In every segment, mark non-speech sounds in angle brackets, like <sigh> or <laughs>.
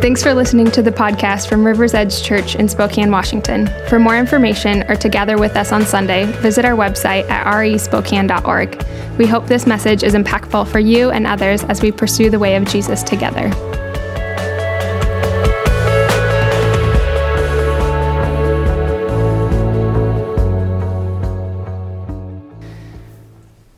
Thanks for listening to the podcast from River's Edge Church in Spokane, Washington. For more information or to gather with us on Sunday, visit our website at respokane.org. We hope this message is impactful for you and others as we pursue the way of Jesus together.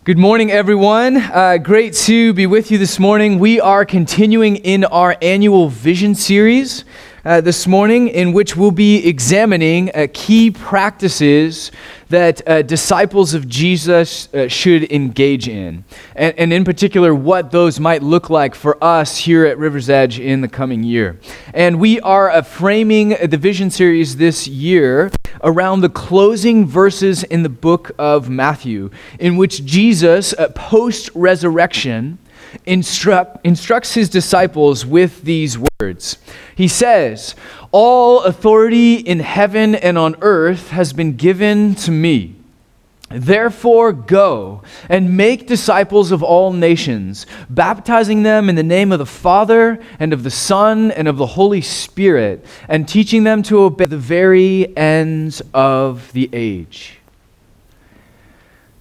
Good morning, everyone. Uh, great to be with you this morning. We are continuing in our annual vision series uh, this morning, in which we'll be examining uh, key practices that uh, disciples of Jesus uh, should engage in. And, and, in particular, what those might look like for us here at River's Edge in the coming year. And we are uh, framing the vision series this year around the closing verses in the book of Matthew, in which Jesus, uh, post resurrection, instruct, instructs his disciples with these words. He says, All authority in heaven and on earth has been given to me. Therefore, go and make disciples of all nations, baptizing them in the name of the Father and of the Son and of the Holy Spirit, and teaching them to obey the very ends of the age.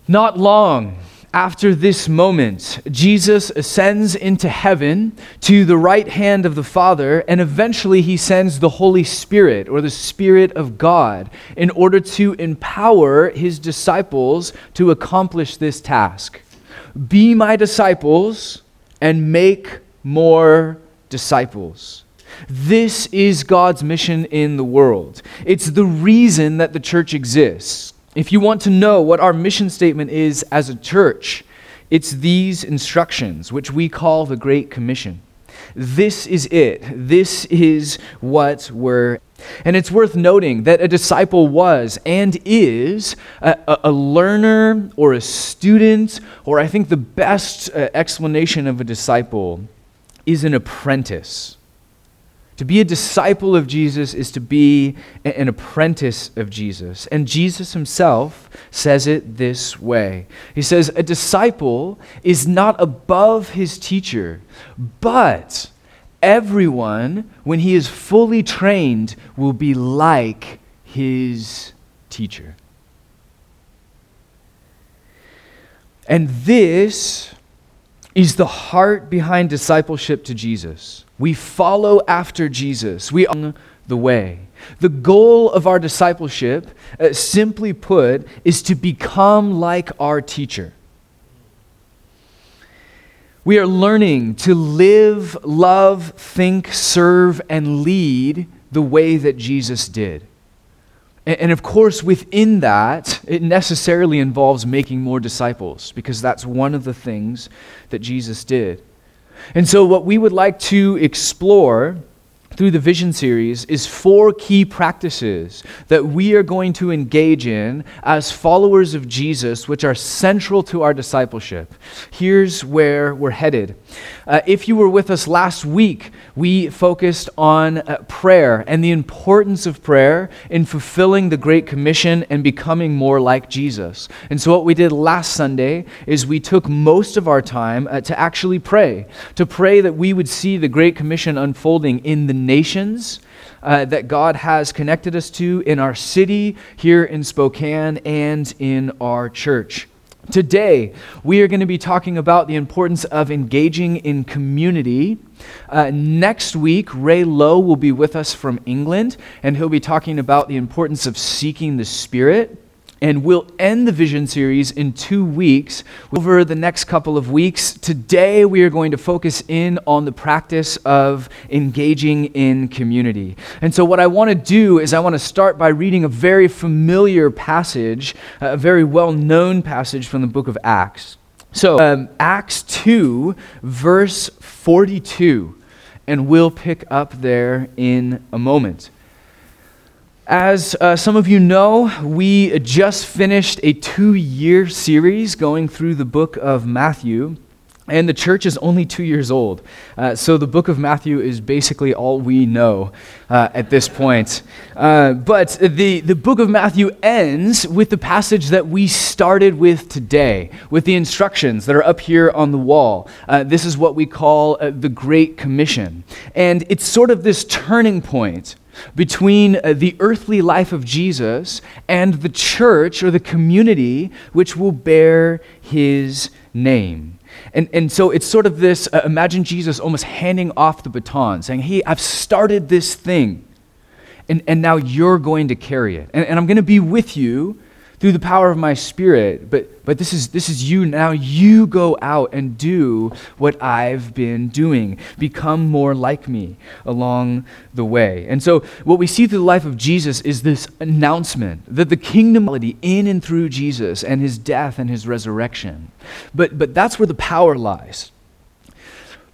Not long after this moment, Jesus ascends into heaven to the right hand of the Father, and eventually he sends the Holy Spirit, or the Spirit of God, in order to empower his disciples to accomplish this task. Be my disciples and make more disciples. This is God's mission in the world. It's the reason that the church exists. If you want to know what our mission statement is as a church, it's these instructions, which we call the Great Commission. This is it. This is what we're. And it's worth noting that a disciple was and is a, a learner or a student, or I think the best uh, explanation of a disciple is an apprentice. To be a disciple of Jesus is to be an apprentice of Jesus. And Jesus himself says it this way He says, A disciple is not above his teacher, but everyone, when he is fully trained, will be like his teacher. And this is the heart behind discipleship to Jesus. We follow after Jesus. We on the way. The goal of our discipleship, uh, simply put, is to become like our teacher. We are learning to live, love, think, serve, and lead the way that Jesus did. And, and of course, within that, it necessarily involves making more disciples, because that's one of the things that Jesus did. And so, what we would like to explore through the Vision series is four key practices that we are going to engage in as followers of Jesus, which are central to our discipleship. Here's where we're headed. Uh, if you were with us last week, we focused on uh, prayer and the importance of prayer in fulfilling the Great Commission and becoming more like Jesus. And so, what we did last Sunday is we took most of our time uh, to actually pray, to pray that we would see the Great Commission unfolding in the nations. Uh, that God has connected us to in our city, here in Spokane, and in our church. Today, we are going to be talking about the importance of engaging in community. Uh, next week, Ray Lowe will be with us from England, and he'll be talking about the importance of seeking the Spirit. And we'll end the vision series in two weeks. Over the next couple of weeks, today we are going to focus in on the practice of engaging in community. And so, what I want to do is, I want to start by reading a very familiar passage, a very well known passage from the book of Acts. So, um, Acts 2, verse 42, and we'll pick up there in a moment. As uh, some of you know, we just finished a two year series going through the book of Matthew. And the church is only two years old. Uh, so the book of Matthew is basically all we know uh, at this point. Uh, but the, the book of Matthew ends with the passage that we started with today, with the instructions that are up here on the wall. Uh, this is what we call uh, the Great Commission. And it's sort of this turning point between uh, the earthly life of Jesus and the church or the community which will bear his name. And, and so it's sort of this uh, imagine Jesus almost handing off the baton, saying, Hey, I've started this thing, and, and now you're going to carry it. And, and I'm going to be with you through the power of my spirit but but this is this is you now. You go out and do what i've been doing. Become more like me along the way. And so what we see through the life of jesus is this announcement that the kingdom in and through jesus and his death and his resurrection. But but that's where the power lies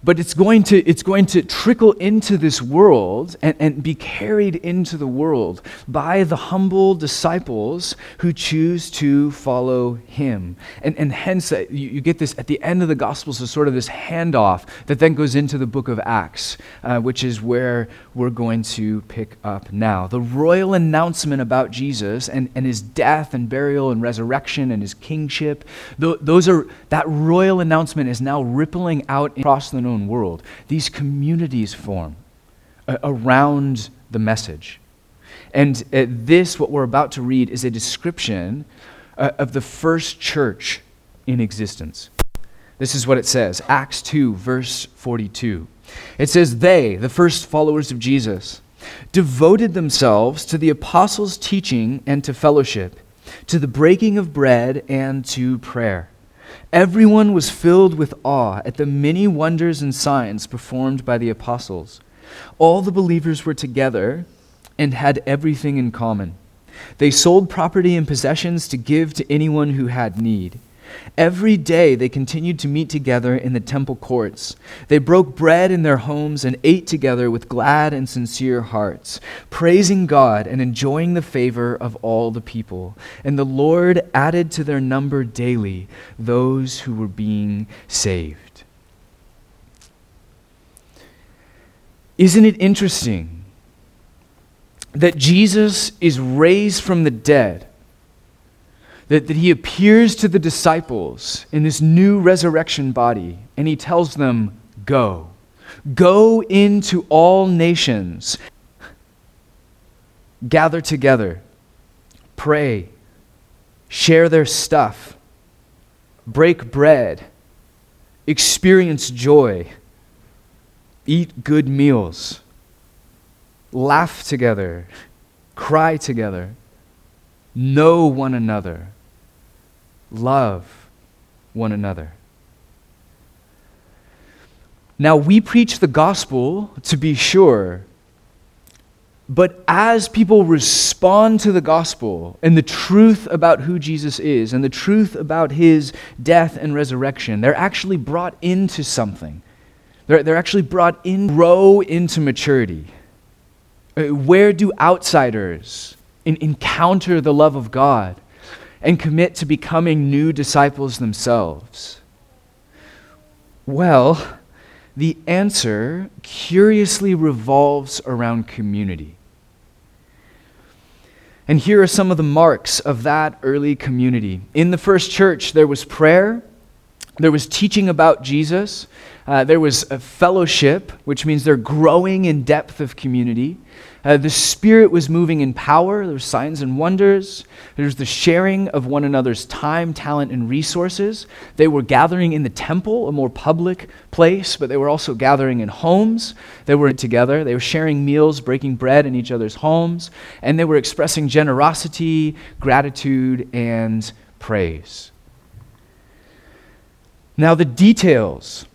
but it's going to, it's going to trickle into this world and, and be carried into the world by the humble disciples who choose to follow him. And, and hence, uh, you, you get this at the end of the Gospels, is sort of this handoff that then goes into the book of Acts, uh, which is where we're going to pick up now. The royal announcement about Jesus and, and his death and burial and resurrection and his kingship, th- those are, that royal announcement is now rippling out across the known world. These communities form uh, around the message. And uh, this, what we're about to read, is a description uh, of the first church in existence. This is what it says Acts 2, verse 42. It says, They, the first followers of Jesus, devoted themselves to the apostles' teaching and to fellowship, to the breaking of bread and to prayer. Everyone was filled with awe at the many wonders and signs performed by the apostles. All the believers were together and had everything in common. They sold property and possessions to give to anyone who had need. Every day they continued to meet together in the temple courts. They broke bread in their homes and ate together with glad and sincere hearts, praising God and enjoying the favor of all the people. And the Lord added to their number daily those who were being saved. Isn't it interesting that Jesus is raised from the dead? That, that he appears to the disciples in this new resurrection body and he tells them, Go. Go into all nations. Gather together. Pray. Share their stuff. Break bread. Experience joy. Eat good meals. Laugh together. Cry together. Know one another love one another. Now, we preach the gospel to be sure, but as people respond to the gospel and the truth about who Jesus is and the truth about his death and resurrection, they're actually brought into something. They're, they're actually brought in, grow into maturity. Uh, where do outsiders encounter the love of God? And commit to becoming new disciples themselves? Well, the answer curiously revolves around community. And here are some of the marks of that early community. In the first church, there was prayer, there was teaching about Jesus, uh, there was a fellowship, which means they're growing in depth of community. Uh, the Spirit was moving in power. There were signs and wonders. There was the sharing of one another's time, talent, and resources. They were gathering in the temple, a more public place, but they were also gathering in homes. They were together. They were sharing meals, breaking bread in each other's homes, and they were expressing generosity, gratitude, and praise. Now, the details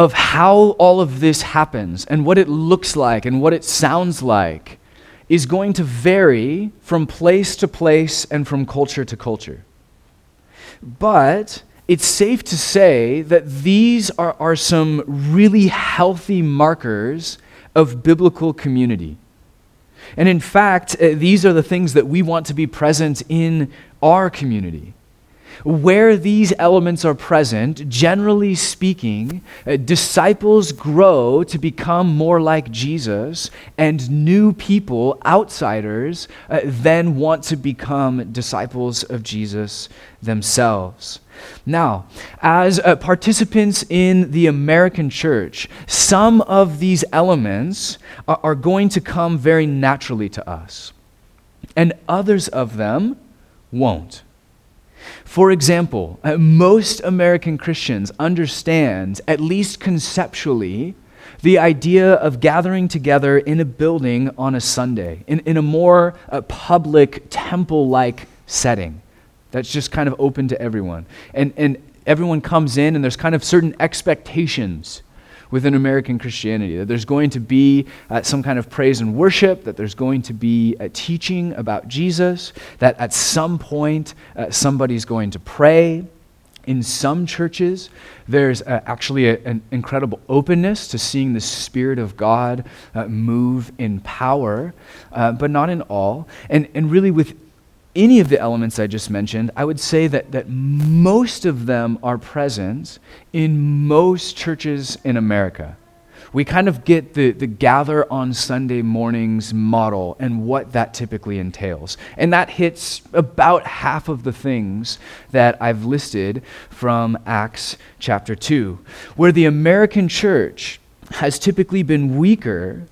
of how all of this happens and what it looks like and what it sounds like is going to vary from place to place and from culture to culture. But it's safe to say that these are, are some really healthy markers of biblical community. And in fact, uh, these are the things that we want to be present in our community. Where these elements are present, generally speaking, uh, disciples grow to become more like Jesus, and new people, outsiders, uh, then want to become disciples of Jesus themselves. Now, as uh, participants in the American church, some of these elements are, are going to come very naturally to us, and others of them won't. For example, uh, most American Christians understand, at least conceptually, the idea of gathering together in a building on a Sunday, in, in a more uh, public, temple like setting that's just kind of open to everyone. And, and everyone comes in, and there's kind of certain expectations within American Christianity that there's going to be uh, some kind of praise and worship, that there's going to be a teaching about Jesus, that at some point uh, somebody's going to pray. In some churches, there's uh, actually a, an incredible openness to seeing the Spirit of God uh, move in power, uh, but not in all. And, and really, with any of the elements I just mentioned, I would say that, that most of them are present in most churches in America. We kind of get the, the gather on Sunday mornings model and what that typically entails. And that hits about half of the things that I've listed from Acts chapter 2, where the American church has typically been weaker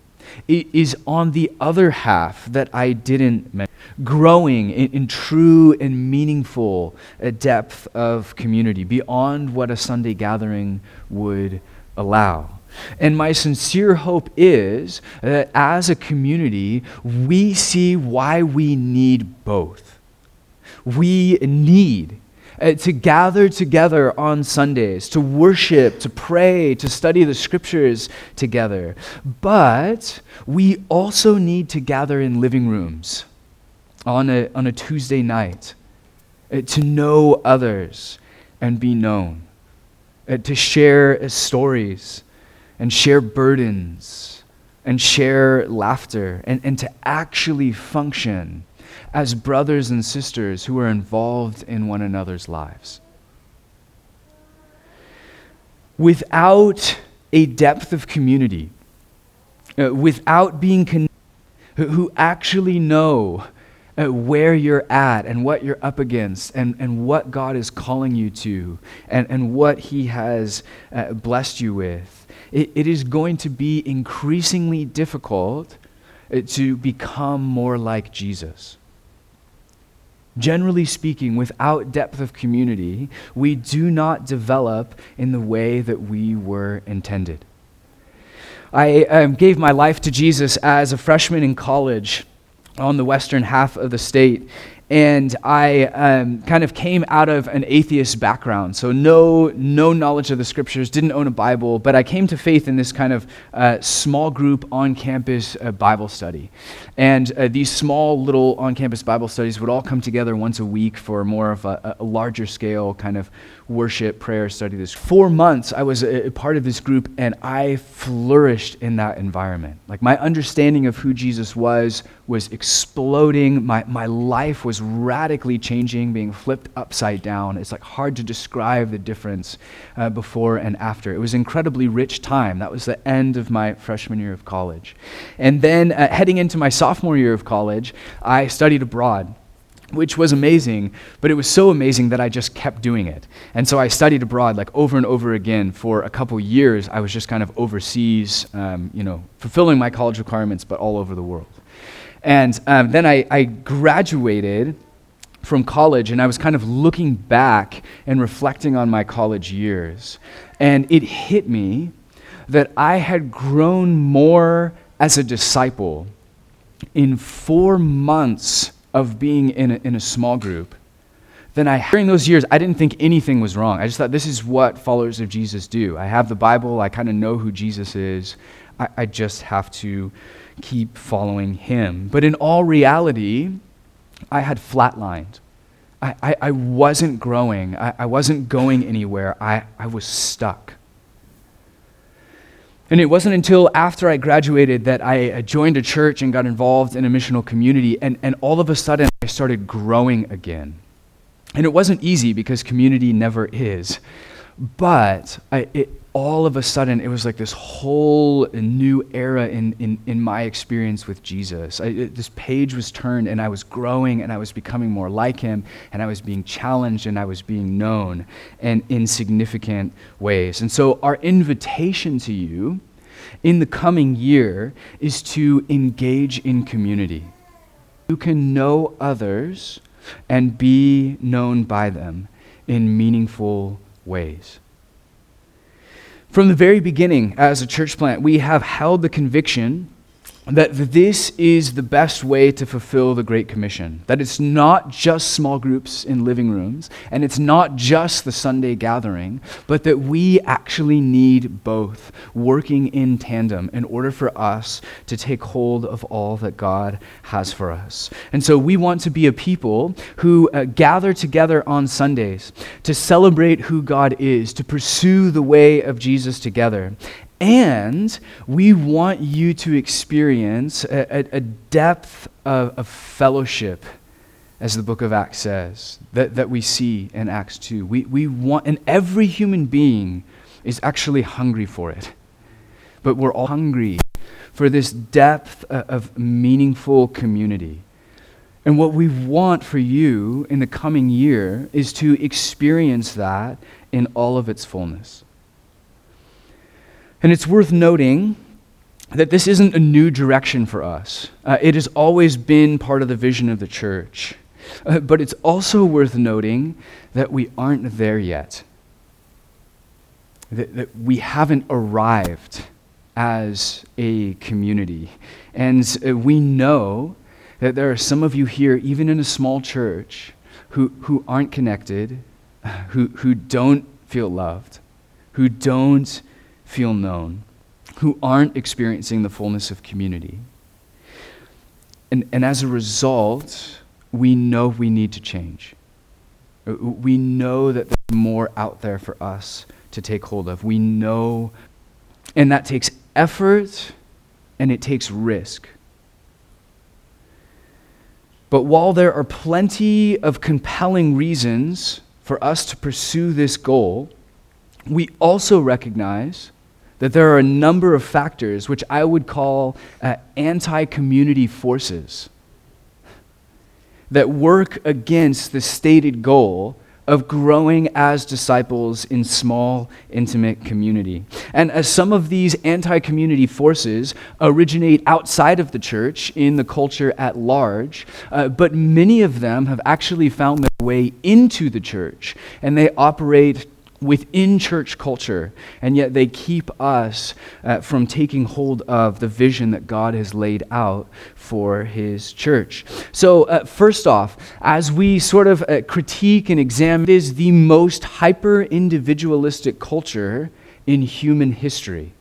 is on the other half that I didn't mention growing in, in true and meaningful uh, depth of community beyond what a Sunday gathering would allow. And my sincere hope is that as a community, we see why we need both. We need uh, to gather together on Sundays, to worship, to pray, to study the scriptures together. But we also need to gather in living rooms on a, on a Tuesday night, uh, to know others and be known, uh, to share uh, stories and share burdens and share laughter and, and to actually function as brothers and sisters who are involved in one another's lives. Without a depth of community, uh, without being connected, who actually know uh, where you're at and what you're up against and, and what God is calling you to and, and what He has uh, blessed you with, it, it is going to be increasingly difficult uh, to become more like Jesus. Generally speaking, without depth of community, we do not develop in the way that we were intended. I um, gave my life to Jesus as a freshman in college on the western half of the state. And I um, kind of came out of an atheist background, so no, no knowledge of the scriptures, didn't own a Bible, but I came to faith in this kind of uh, small group on campus uh, Bible study. And uh, these small little on campus Bible studies would all come together once a week for more of a, a larger scale kind of worship, prayer, study this. Four months, I was a, a, part of this group, and I flourished in that environment. Like my understanding of who Jesus was was exploding. My, my life was radically changing, being flipped upside down. It's like hard to describe the difference uh, before and after. It was incredibly rich time. That was the end of my freshman year of college. And then uh, heading into my sophomore year of college, I studied abroad which was amazing, but it was so amazing that I just kept doing it. And so I studied abroad like over and over again for a couple years. I was just kind of overseas, um, you know, fulfilling my college requirements, but all over the world. And um, then I, I graduated from college, and I was kind of looking back and reflecting on my college years. And it hit me that I had grown more as a disciple in four months of being in a, in a small group, then I, during those years, I didn't think anything was wrong. I just thought this is what followers of Jesus do. I have the Bible, I kind of know who Jesus is. I, I just have to keep following him. But in all reality, I had flatlined. I, I, I wasn't growing. I, I wasn't going anywhere. I, I was stuck. And it wasn't until after I graduated that I uh, joined a church and got involved in a missional community, and, and all of a sudden I started growing again. And it wasn't easy because community never is. But I, it, all of a sudden, it was like this whole new era in, in, in my experience with Jesus. I, it, this page was turned, and I was growing, and I was becoming more like him, and I was being challenged, and I was being known, and in significant ways. And so, our invitation to you in the coming year is to engage in community. You can know others and be known by them in meaningful ways. From the very beginning, as a church plant, we have held the conviction that this is the best way to fulfill the Great Commission. That it's not just small groups in living rooms, and it's not just the Sunday gathering, but that we actually need both working in tandem in order for us to take hold of all that God has for us. And so we want to be a people who uh, gather together on Sundays to celebrate who God is, to pursue the way of Jesus together, and we want you to experience a, a, a depth of, of, fellowship, as the book of Acts says, that, that we see in Acts 2. We, we want, and every human being is actually hungry for it. But we're all hungry for this depth of meaningful community. And what we want for you in the coming year is to experience that in all of its fullness. And it's worth noting that this isn't a new direction for us. Uh, it has always been part of the vision of the church. Uh, but it's also worth noting that we aren't there yet. That, that we haven't arrived as a community. And uh, we know that there are some of you here, even in a small church, who, who aren't connected, who, who don't feel loved, who don't feel known, who aren't experiencing the fullness of community. And, and as a result, we know we need to change. Uh, we know that there's more out there for us to take hold of. We know, and that takes effort and it takes risk. But while there are plenty of compelling reasons for us to pursue this goal, we also recognize that there are a number of factors which I would call uh, anti community forces that work against the stated goal of growing as disciples in small, intimate community. And as some of these anti community forces originate outside of the church in the culture at large, uh, but many of them have actually found their way into the church and they operate within church culture, and yet they keep us uh, from taking hold of the vision that God has laid out for His church. So, uh, first off, as we sort of uh, critique and examine, it is the most hyper individualistic culture in human history.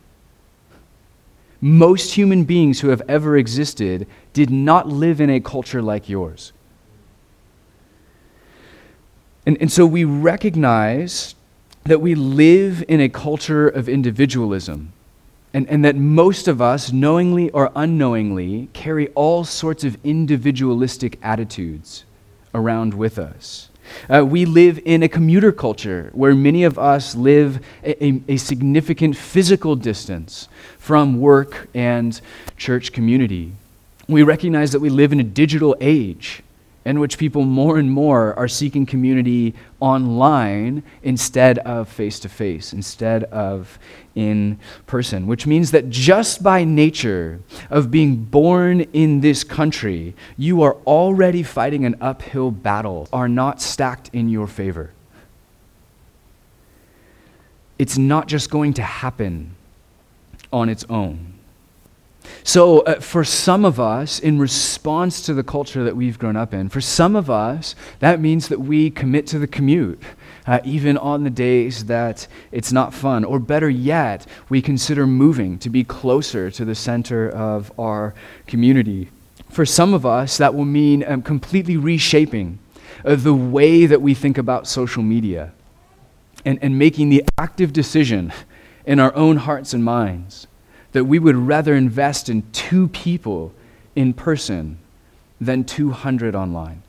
Most human beings who have ever existed did not live in a culture like yours. And, and so we recognize that we live in a culture of individualism. And, and that most of us, knowingly or unknowingly, carry all sorts of individualistic attitudes around with us. Uh, we live in a commuter culture where many of us live a, a, a significant physical distance from work and church community. We recognize that we live in a digital age in which people more and more are seeking community online instead of face to face, instead of in person, which means that just by nature of being born in this country, you are already fighting an uphill battle, are not stacked in your favor. It's not just going to happen on its own. So, uh, for some of us, in response to the culture that we've grown up in, for some of us, that means that we commit to the commute, uh, even on the days that it's not fun. Or better yet, we consider moving to be closer to the center of our community. For some of us, that will mean um, completely reshaping uh, the way that we think about social media and, and making the active decision in our own hearts and minds that we would rather invest in two people in person than 200 online.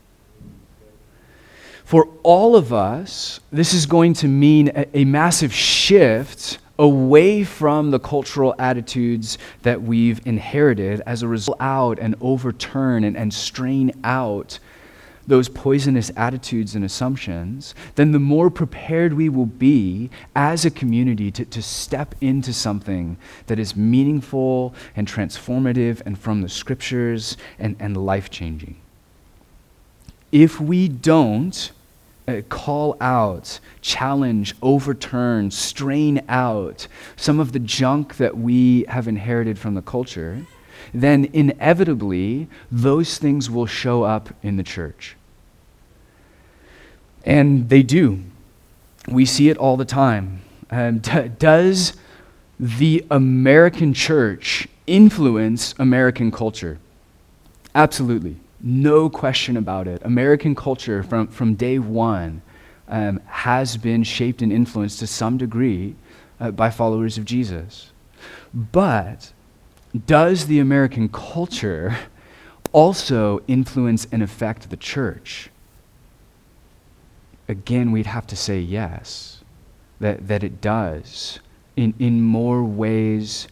For all of us, this is going to mean a, a massive shift away from the cultural attitudes that we've inherited as a result out and overturn and, and strain out those poisonous attitudes and assumptions, then the more prepared we will be as a community to, to step into something that is meaningful and transformative and from the scriptures and, and life changing. If we don't uh, call out, challenge, overturn, strain out some of the junk that we have inherited from the culture, then inevitably those things will show up in the church. And they do. We see it all the time. Um, does the American church influence American culture? Absolutely. No question about it. American culture from, from day one um, has been shaped and influenced to some degree uh, by followers of Jesus. But does the American culture <laughs> also influence and affect the church? Again, we'd have to say yes, that, that it does in, in more ways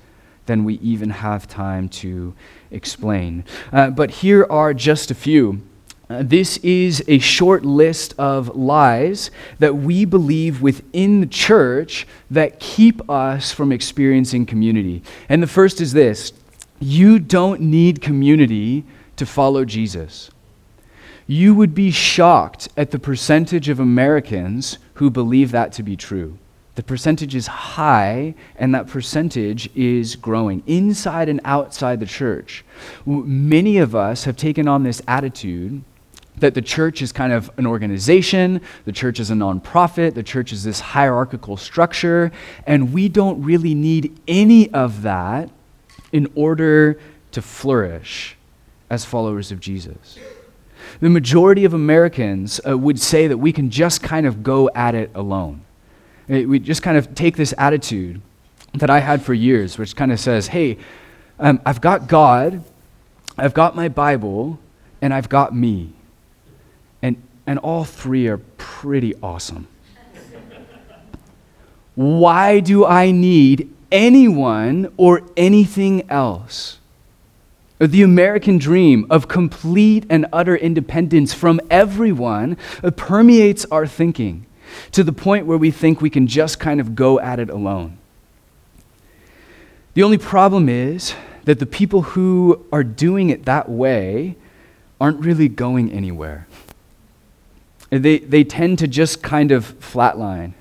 than we even have time to explain. Uh, but here are just a few. Uh, this is a short list of lies that we believe within the church that keep us from experiencing community. And the first is this you don't need community to follow Jesus you would be shocked at the percentage of Americans who believe that to be true. The percentage is high, and that percentage is growing inside and outside the church. Many of us have taken on this attitude that the church is kind of an organization, the church is a nonprofit, the church is this hierarchical structure, and we don't really need any of that in order to flourish as followers of Jesus the majority of Americans uh, would say that we can just kind of go at it alone. We just kind of take this attitude that I had for years, which kind of says, hey, um, I've got God, I've got my Bible, and I've got me. And, and all three are pretty awesome. Why do I need anyone or anything else? The American dream of complete and utter independence from everyone permeates our thinking to the point where we think we can just kind of go at it alone. The only problem is that the people who are doing it that way aren't really going anywhere. They, they tend to just kind of flatline.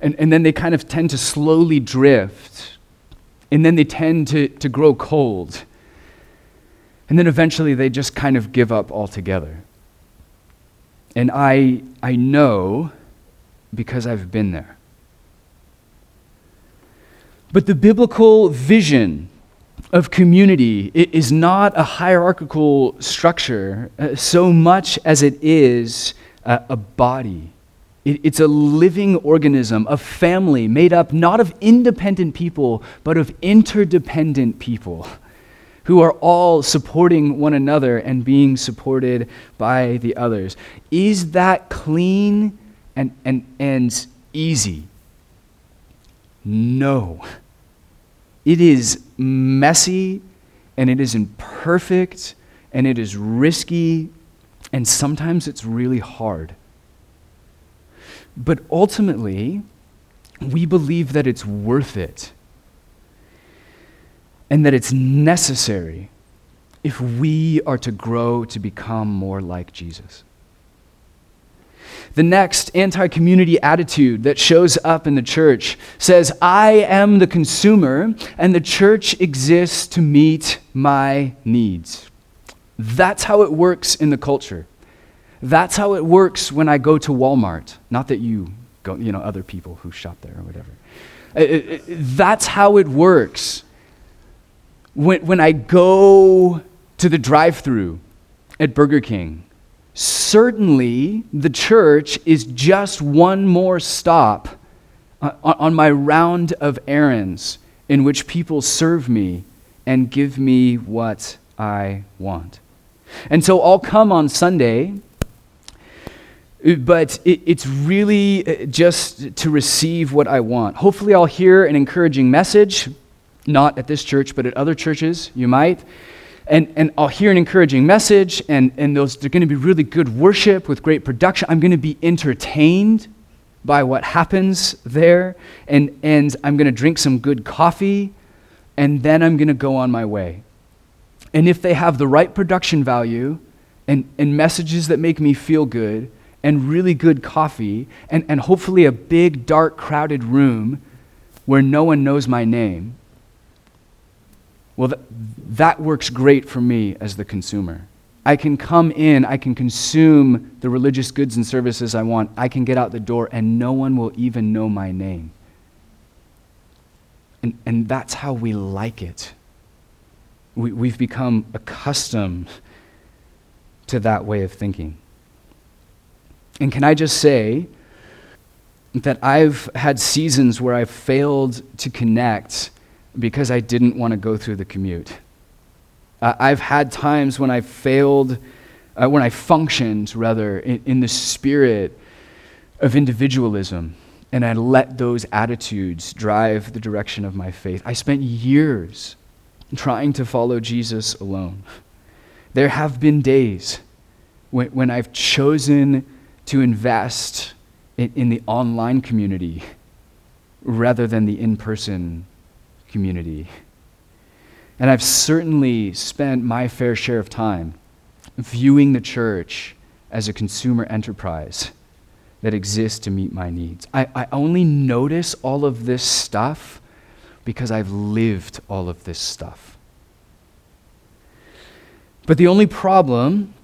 And, and then they kind of tend to slowly drift. And then they tend to, to grow cold and then eventually they just kind of give up altogether. And I, I know because I've been there. But the biblical vision of community is not a hierarchical structure uh, so much as it is a, a body. It's a living organism, a family made up not of independent people, but of interdependent people who are all supporting one another and being supported by the others. Is that clean and, and, and easy? No. It is messy and it is imperfect and it is risky and sometimes it's really hard. But ultimately, we believe that it's worth it and that it's necessary if we are to grow to become more like Jesus. The next anti community attitude that shows up in the church says, I am the consumer, and the church exists to meet my needs. That's how it works in the culture. That's how it works when I go to Walmart. Not that you go, you know, other people who shop there or whatever. It, it, that's how it works when, when I go to the drive through at Burger King, certainly the church is just one more stop uh, on my round of errands in which people serve me and give me what I want. And so I'll come on Sunday but it, it's really uh, just to receive what I want. Hopefully, I'll hear an encouraging message, not at this church, but at other churches, you might. And, and I'll hear an encouraging message, and, and those, they're going to be really good worship with great production. I'm going to be entertained by what happens there, and, and I'm going to drink some good coffee, and then I'm going to go on my way. And if they have the right production value and, and messages that make me feel good, and really good coffee, and, and hopefully a big, dark, crowded room where no one knows my name, well, th- that works great for me as the consumer. I can come in, I can consume the religious goods and services I want, I can get out the door, and no one will even know my name. And, and that's how we like it. We, we've become accustomed to that way of thinking. And can I just say that I've had seasons where I've failed to connect because I didn't want to go through the commute. I've had times when I failed, uh, when I functioned, rather, in, in the spirit of individualism, and I let those attitudes drive the direction of my faith. I spent years trying to follow Jesus alone. There have been days when, when I've chosen to invest in, in the online community rather than the in person community. And I've certainly spent my fair share of time viewing the church as a consumer enterprise that exists to meet my needs. I, I only notice all of this stuff because I've lived all of this stuff. But the only problem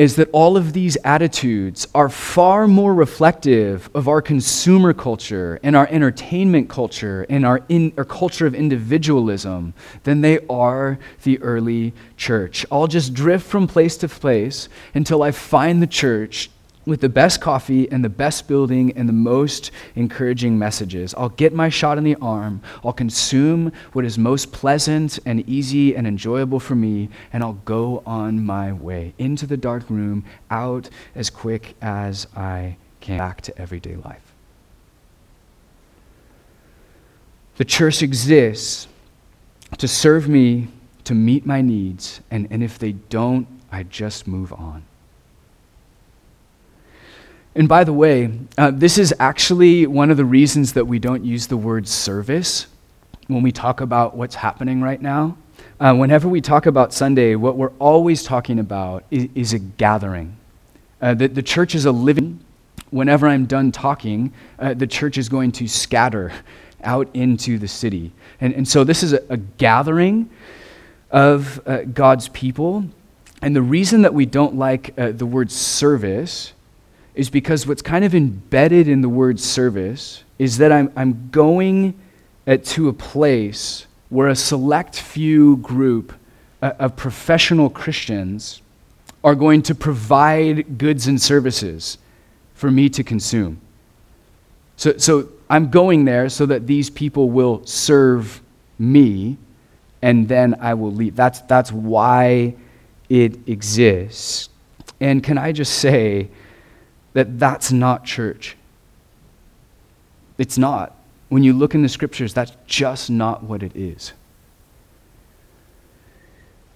is that all of these attitudes are far more reflective of our consumer culture and our entertainment culture and our, in, our culture of individualism than they are the early church. I'll just drift from place to place until I find the church with the best coffee and the best building and the most encouraging messages. I'll get my shot in the arm. I'll consume what is most pleasant and easy and enjoyable for me, and I'll go on my way into the dark room, out as quick as I can, back to everyday life. The church exists to serve me, to meet my needs, and, and if they don't, I just move on. And by the way, uh, this is actually one of the reasons that we don't use the word service when we talk about what's happening right now. Uh, whenever we talk about Sunday, what we're always talking about is, is a gathering. Uh, the, the church is a living. Whenever I'm done talking, uh, the church is going to scatter out into the city. And, and so this is a, a gathering of uh, God's people. And the reason that we don't like uh, the word service is because what's kind of embedded in the word service is that I'm, I'm going at, to a place where a select few group uh, of professional Christians are going to provide goods and services for me to consume. So, so I'm going there so that these people will serve me and then I will leave. That's, that's why it exists. And can I just say, that that's not church. It's not. When you look in the scriptures, that's just not what it is.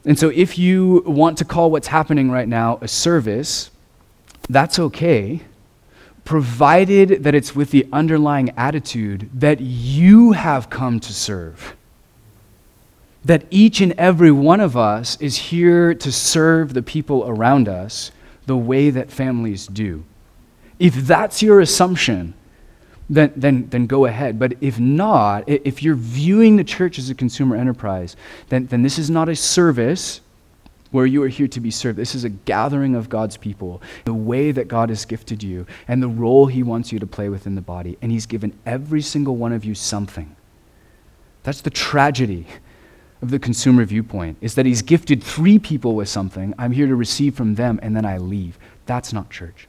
And so, if you want to call what's happening right now a service, that's okay, provided that it's with the underlying attitude that you have come to serve. That each and every one of us is here to serve the people around us the way that families do. If that's your assumption, then, then, then go ahead. But if not, if you're viewing the church as a consumer enterprise, then, then this is not a service where you are here to be served. This is a gathering of God's people, the way that God has gifted you, and the role He wants you to play within the body. And He's given every single one of you something. That's the tragedy of the consumer viewpoint, is that He's gifted three people with something. I'm here to receive from them, and then I leave. That's not church.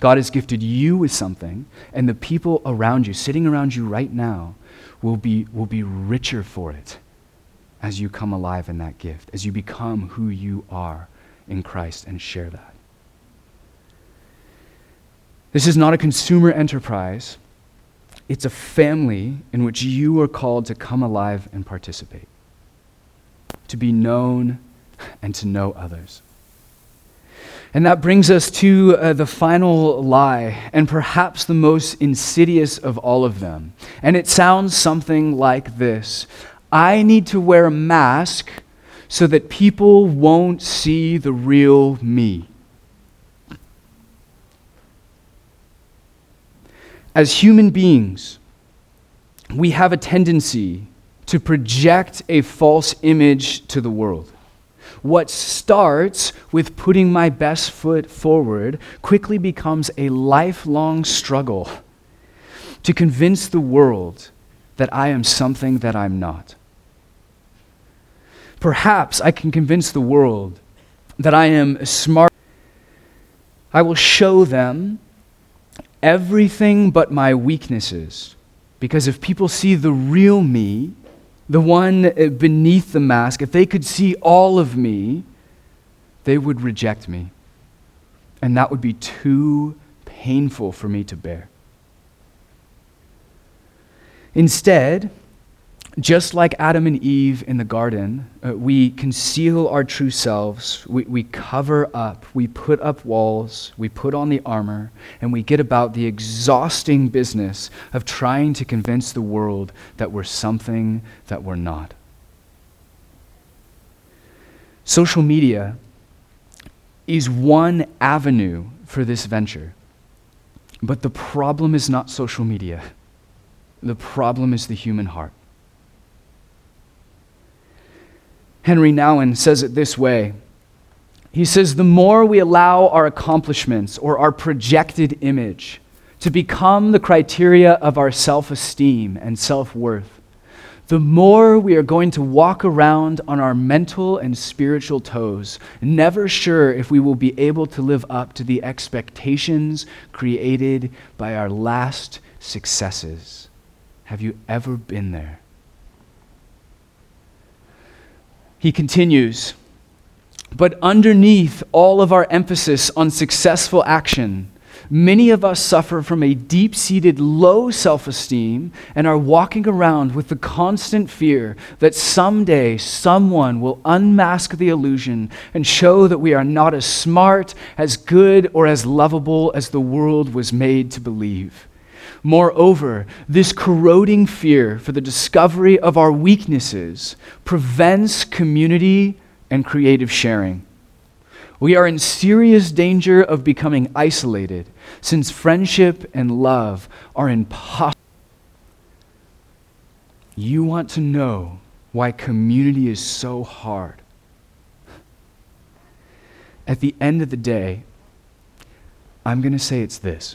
God has gifted you with something, and the people around you, sitting around you right now, will be, will be richer for it as you come alive in that gift, as you become who you are in Christ and share that. This is not a consumer enterprise, it's a family in which you are called to come alive and participate, to be known and to know others. And that brings us to uh, the final lie, and perhaps the most insidious of all of them. And it sounds something like this I need to wear a mask so that people won't see the real me. As human beings, we have a tendency to project a false image to the world. What starts with putting my best foot forward quickly becomes a lifelong struggle to convince the world that I am something that I'm not. Perhaps I can convince the world that I am smart. I will show them everything but my weaknesses. Because if people see the real me, the one uh, beneath the mask, if they could see all of me, they would reject me. And that would be too painful for me to bear. Instead, just like Adam and Eve in the garden, uh, we conceal our true selves, we, we cover up, we put up walls, we put on the armor, and we get about the exhausting business of trying to convince the world that we're something that we're not. Social media is one avenue for this venture. But the problem is not social media, the problem is the human heart. Henri Nouwen says it this way He says, The more we allow our accomplishments or our projected image to become the criteria of our self esteem and self worth, the more we are going to walk around on our mental and spiritual toes, never sure if we will be able to live up to the expectations created by our last successes. Have you ever been there? He continues, but underneath all of our emphasis on successful action, many of us suffer from a deep seated low self esteem and are walking around with the constant fear that someday someone will unmask the illusion and show that we are not as smart, as good, or as lovable as the world was made to believe. Moreover, this corroding fear for the discovery of our weaknesses prevents community and creative sharing. We are in serious danger of becoming isolated since friendship and love are impossible. You want to know why community is so hard. At the end of the day, I'm going to say it's this.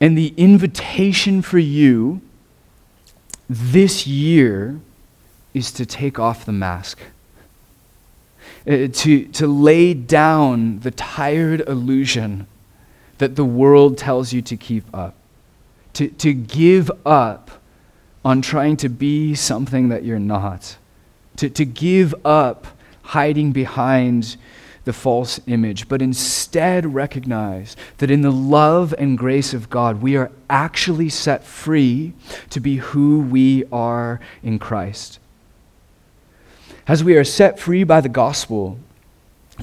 And the invitation for you this year is to take off the mask, uh, to, to lay down the tired illusion that the world tells you to keep up, to, to give up on trying to be something that you're not, to, to give up hiding behind the false image, but instead recognize that in the love and grace of God, we are actually set free to be who we are in Christ. As we are set free by the gospel,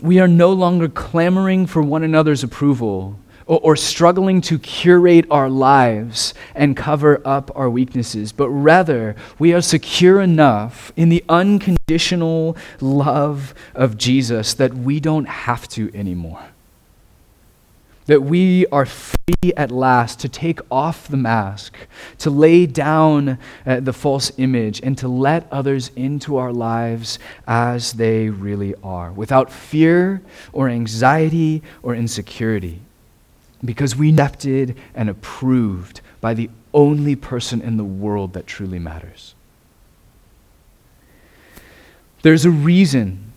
we are no longer clamoring for one another's approval or, or struggling to curate our lives and cover up our weaknesses, but rather we are secure enough in the unconditional love of Jesus that we don't have to anymore. That we are free at last to take off the mask, to lay down uh, the false image, and to let others into our lives as they really are, without fear or anxiety or insecurity because we accepted and approved by the only person in the world that truly matters. There's a reason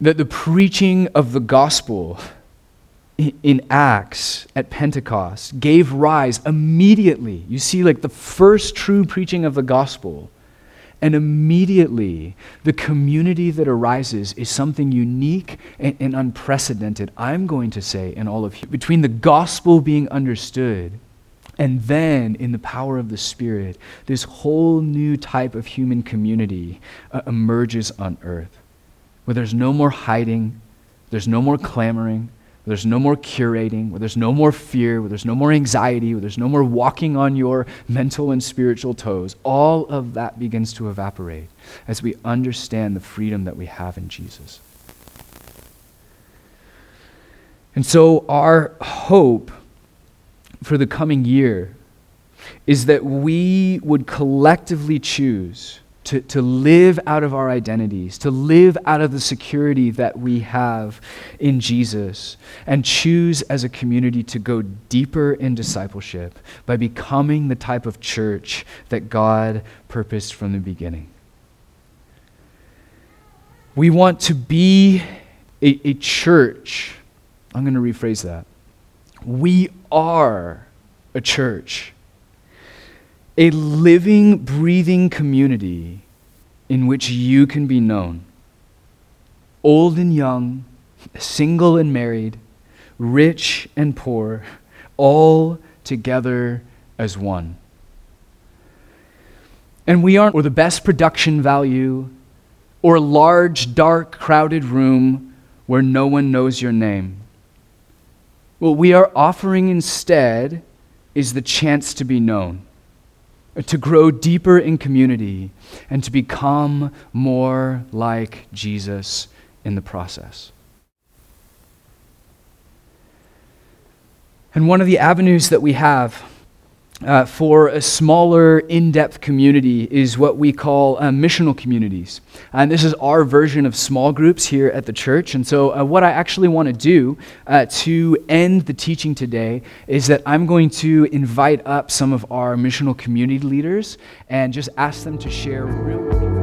that the preaching of the gospel in Acts at Pentecost gave rise immediately. You see, like the first true preaching of the gospel And immediately, the community that arises is something unique and, and, unprecedented, I'm going to say, in all of you. Between the gospel being understood and then, in the power of the Spirit, this whole new type of human community uh, emerges on earth where there's no more hiding, there's no more clamoring, where there's no more curating, where there's no more fear, where there's no more anxiety, where there's no more walking on your mental and spiritual toes, all of that begins to evaporate as we understand the freedom that we have in Jesus. And so, our hope for the coming year is that we would collectively choose to, to live out of our identities, to live out of the security that we have in Jesus, and choose as a community to go deeper in discipleship by becoming the type of church that God purposed from the beginning. We want to be a, a church. I'm going to rephrase that. We are a church a living, breathing community in which you can be known. Old and young, single and married, rich and poor, all together as one. And we aren't, or the best production value, or a large, dark, crowded room where no one knows your name. What we are offering instead is the chance to be known to grow deeper in community, and to become more like Jesus in the process. And one of the avenues that we have uh, for a smaller, in depth community is what we call uh, missional communities. And this is our version of small groups here at the church. And so, uh, what I actually want to do uh, to end the teaching today is that I'm going to invite up some of our missional community leaders and just ask them to share real.